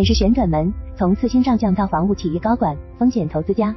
也是旋转门，从次新上将到防务企业高管、风险投资家。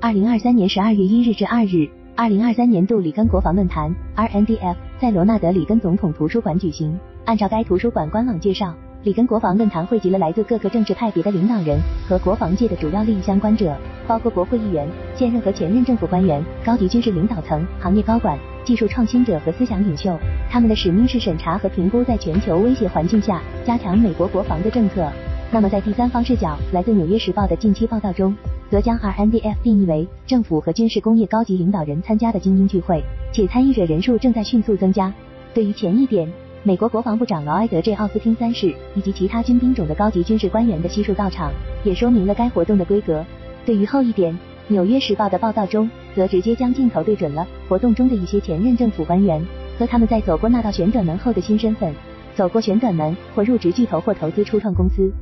二零二三年十二月一日至二日，二零二三年度里根国防论坛 （RNDF） 在罗纳德里根总统图书馆举行。按照该图书馆官网介绍。里根国防论坛汇集了来自各个政治派别的领导人和国防界的主要利益相关者，包括国会议员、现任和前任政府官员、高级军事领导层、行业高管、技术创新者和思想领袖。他们的使命是审查和评估在全球威胁环境下加强美国国防的政策。那么，在第三方视角，来自《纽约时报》的近期报道中，则将 RNDF 定义为政府和军事工业高级领导人参加的精英聚会，且参与者人数正在迅速增加。对于前一点。美国国防部长劳埃德 ·J· 奥斯汀三世以及其他军兵种的高级军事官员的悉数到场，也说明了该活动的规格。对于后一点，《纽约时报》的报道中则直接将镜头对准了活动中的一些前任政府官员和他们在走过那道旋转门后的新身份，走过旋转门或入职巨头或投资初创公司。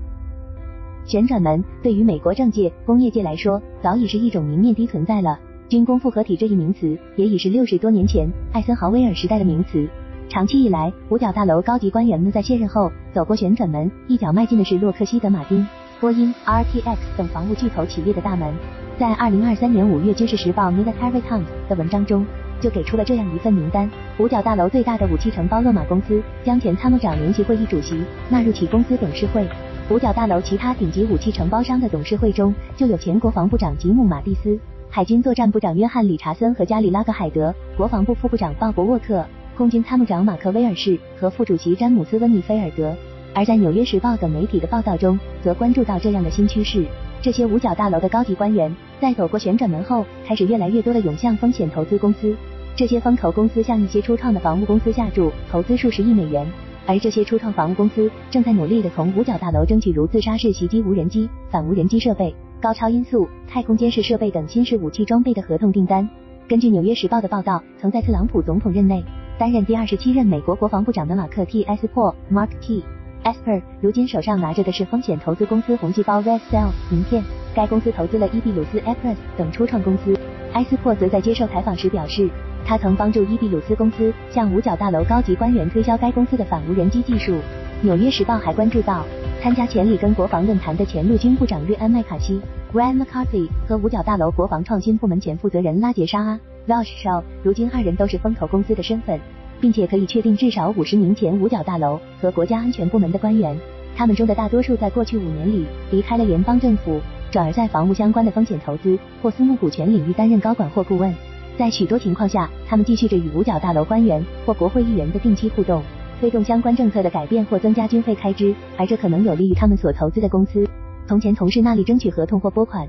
旋转门对于美国政界、工业界来说，早已是一种明面的存在了。军工复合体这一名词也已是六十多年前艾森豪威尔时代的名词。长期以来，五角大楼高级官员们在卸任后走过旋转门，一脚迈进的是洛克希德马丁、波音、RTX 等防务巨头企业的大门。在二零二三年五月，《军事时报》Military Times 的文章中就给出了这样一份名单：五角大楼最大的武器承包勒马公司将前参谋长联席会议主席纳入其公司董事会。五角大楼其他顶级武器承包商的董事会中就有前国防部长吉姆·马蒂斯、海军作战部长约翰·理查森和加里拉格海德、国防部副部长鲍勃·沃克。空军参谋长马克·威尔士和副主席詹姆斯·温尼菲尔德，而在《纽约时报》等媒体的报道中，则关注到这样的新趋势：这些五角大楼的高级官员在走过旋转门后，开始越来越多的涌向风险投资公司。这些风投公司向一些初创的防务公司下注，投资数十亿美元，而这些初创防务公司正在努力地从五角大楼争取如自杀式袭击无人机、反无人机设备、高超音速太空监视设备等新式武器装备的合同订单。根据《纽约时报》的报道，曾在特朗普总统任内。担任第二十七任美国国防部长的马克 T S 珀 Mark T Esper，如今手上拿着的是风险投资公司红细胞 Red Cell 名片。该公司投资了伊比鲁斯、e p r e s 等初创公司。埃斯珀则在接受采访时表示，他曾帮助伊比鲁斯公司向五角大楼高级官员推销该公司的反无人机技术。纽约时报还关注到，参加前里根国防论坛的前陆军部长瑞安麦卡锡 Ryan McCarthy 和五角大楼国防创新部门前负责人拉杰沙阿。Welsh Show，如今二人都是风投公司的身份，并且可以确定至少五十名前五角大楼和国家安全部门的官员，他们中的大多数在过去五年里离开了联邦政府，转而在防务相关的风险投资或私募股权领域担任高管或顾问。在许多情况下，他们继续着与五角大楼官员或国会议员的定期互动，推动相关政策的改变或增加军费开支，而这可能有利于他们所投资的公司从前同事那里争取合同或拨款。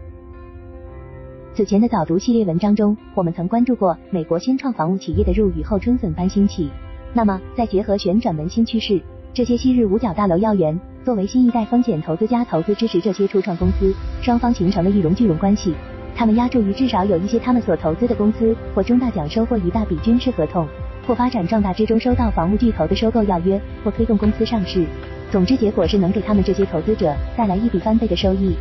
此前的早读系列文章中，我们曾关注过美国新创防务企业的入雨后春笋般兴起。那么，再结合旋转门新趋势，这些昔日五角大楼要员作为新一代风险投资家投资支持这些初创公司，双方形成了一荣俱荣关系。他们押注于至少有一些他们所投资的公司或中大奖收获一大笔军事合同，或发展壮大之中收到防务巨头的收购要约，或推动公司上市。总之，结果是能给他们这些投资者带来一笔翻倍的收益。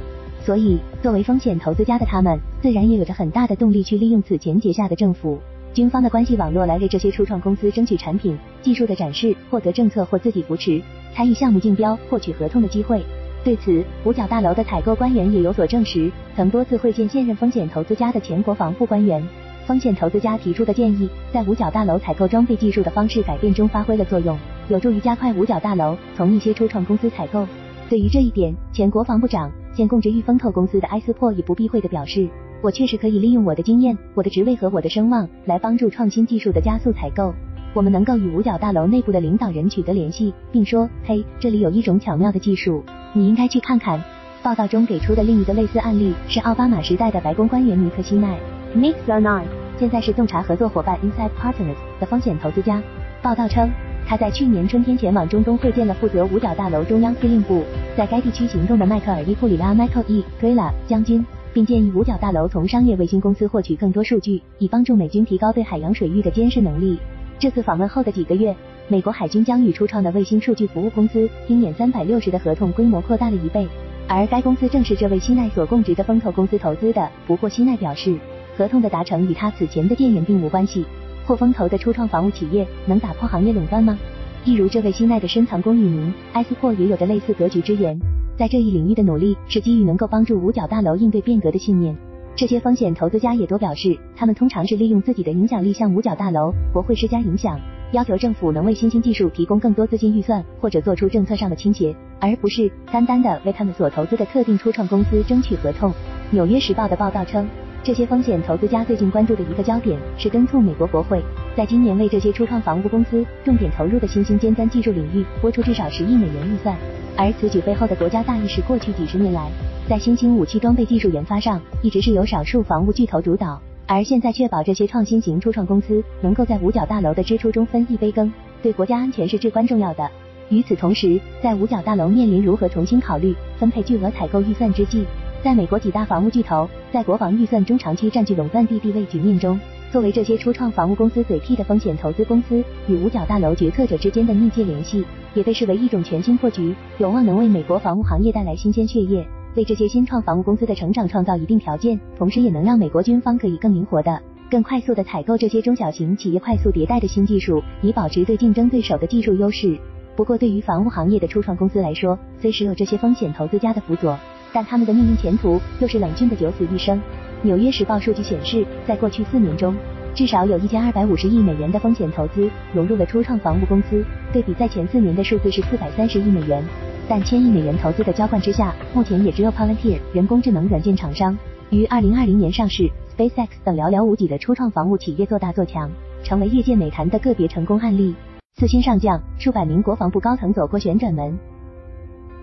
所以，作为风险投资家的他们，自然也有着很大的动力去利用此前结下的政府、军方的关系网络来为这些初创公司争取产品、技术的展示，获得政策或自己扶持、参与项目竞标、获取合同的机会。对此，五角大楼的采购官员也有所证实，曾多次会见现任风险投资家的前国防部官员。风险投资家提出的建议，在五角大楼采购装备技术的方式改变中发挥了作用，有助于加快五角大楼从一些初创公司采购。对于这一点，前国防部长。现供职于风投公司的埃斯珀也不避讳地表示：“我确实可以利用我的经验、我的职位和我的声望来帮助创新技术的加速采购。我们能够与五角大楼内部的领导人取得联系，并说：‘嘿，这里有一种巧妙的技术，你应该去看看。’”报道中给出的另一个类似案例是奥巴马时代的白宫官员尼克西奈 （Nick Zarnay），现在是洞察合作伙伴 Inside Partners 的风险投资家。报道称。他在去年春天前往中东会见了负责五角大楼中央司令部在该地区行动的迈克尔·伊库里拉 （Michael E. Grilla） 将军，并建议五角大楼从商业卫星公司获取更多数据，以帮助美军提高对海洋水域的监视能力。这次访问后的几个月，美国海军将与初创的卫星数据服务公司鹰眼三百六十的合同规模扩大了一倍，而该公司正是这位西奈所供职的风投公司投资的。不过，西奈表示，合同的达成与他此前的建言并无关系。或风投的初创防务企业能打破行业垄断吗？一如这位心爱的深藏功与名，埃斯珀也有着类似格局之言。在这一领域的努力是基于能够帮助五角大楼应对变革的信念。这些风险投资家也都表示，他们通常是利用自己的影响力向五角大楼、国会施加影响，要求政府能为新兴技术提供更多资金预算，或者做出政策上的倾斜，而不是单单的为他们所投资的特定初创公司争取合同。纽约时报的报道称。这些风险投资家最近关注的一个焦点是敦促美国国会在今年为这些初创房屋公司重点投入的新兴尖端技术领域拨出至少十亿美元预算。而此举背后的国家大意是，过去几十年来，在新兴武器装备技术研发上，一直是由少数房屋巨头主导，而现在确保这些创新型初创公司能够在五角大楼的支出中分一杯羹，对国家安全是至关重要的。与此同时，在五角大楼面临如何重新考虑分配巨额采购预算之际，在美国几大房屋巨头在国防预算中长期占据垄断地地位局面中，作为这些初创房屋公司嘴替的风险投资公司与五角大楼决策者之间的密切联系，也被视为一种全新破局，有望能为美国房屋行业带来新鲜血液，为这些新创房屋公司的成长创造一定条件，同时也能让美国军方可以更灵活的、更快速的采购这些中小型企业快速迭代的新技术，以保持对竞争对手的技术优势。不过，对于房屋行业的初创公司来说，虽时有这些风险投资家的辅佐。但他们的命运前途又是冷峻的九死一生。纽约时报数据显示，在过去四年中，至少有一千二百五十亿美元的风险投资融入了初创房屋公司，对比在前四年的数字是四百三十亿美元。但千亿美元投资的浇灌之下，目前也只有 Palantir 人工智能软件厂商于二零二零年上市，SpaceX 等寥寥无几的初创房屋企业做大做强，成为业界美谈的个别成功案例。四星上将，数百名国防部高层走过旋转门。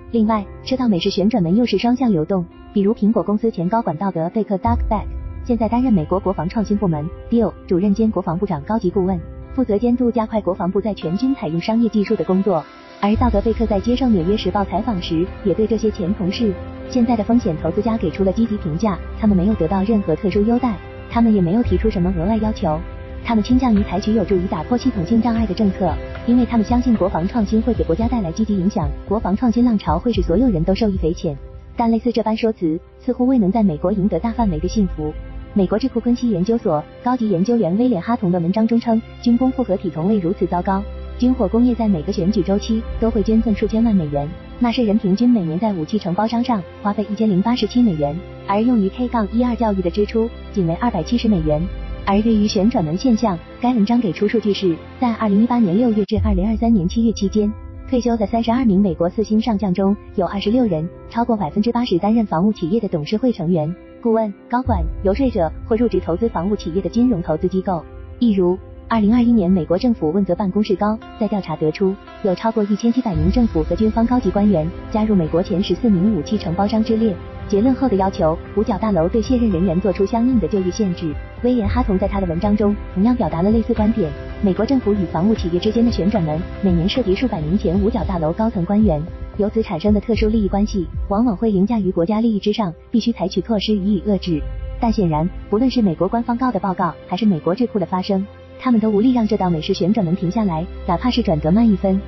另外，这道美式旋转门又是双向流动。比如，苹果公司前高管道德贝克 （Doug Beck） 现在担任美国国防创新部门 （DIO） 主任兼国防部长高级顾问，负责监督加快国防部在全军采用商业技术的工作。而道德贝克在接受《纽约时报》采访时，也对这些前同事、现在的风险投资家给出了积极评价。他们没有得到任何特殊优待，他们也没有提出什么额外要求。他们倾向于采取有助于打破系统性障碍的政策，因为他们相信国防创新会给国家带来积极影响，国防创新浪潮会使所有人都受益匪浅。但类似这般说辞，似乎未能在美国赢得大范围的信服。美国智库昆西研究所高级研究员威廉哈同的文章中称，军工复合体从未如此糟糕，军火工业在每个选举周期都会捐赠数千万美元，纳税人平均每年在武器承包商上花费一千零八十七美元，而用于 K 杠一二教育的支出仅为二百七十美元。而对于旋转门现象，该文章给出数据是，在二零一八年六月至二零二三年七月期间，退休的三十二名美国四星上将中有二十六人，超过百分之八十担任房屋企业的董事会成员、顾问、高管、游说者或入职投资房屋企业的金融投资机构。例如，二零二一年美国政府问责办公室高在调查得出，有超过一千七百名政府和军方高级官员加入美国前十四名武器承包商之列。结论后的要求，五角大楼对卸任人员做出相应的就业限制。威廉哈同在他的文章中同样表达了类似观点。美国政府与防务企业之间的旋转门，每年涉及数百名前五角大楼高层官员，由此产生的特殊利益关系，往往会凌驾于国家利益之上，必须采取措施予以遏制。但显然，不论是美国官方告的报告，还是美国智库的发声，他们都无力让这道美食旋转门停下来，哪怕是转得慢一分。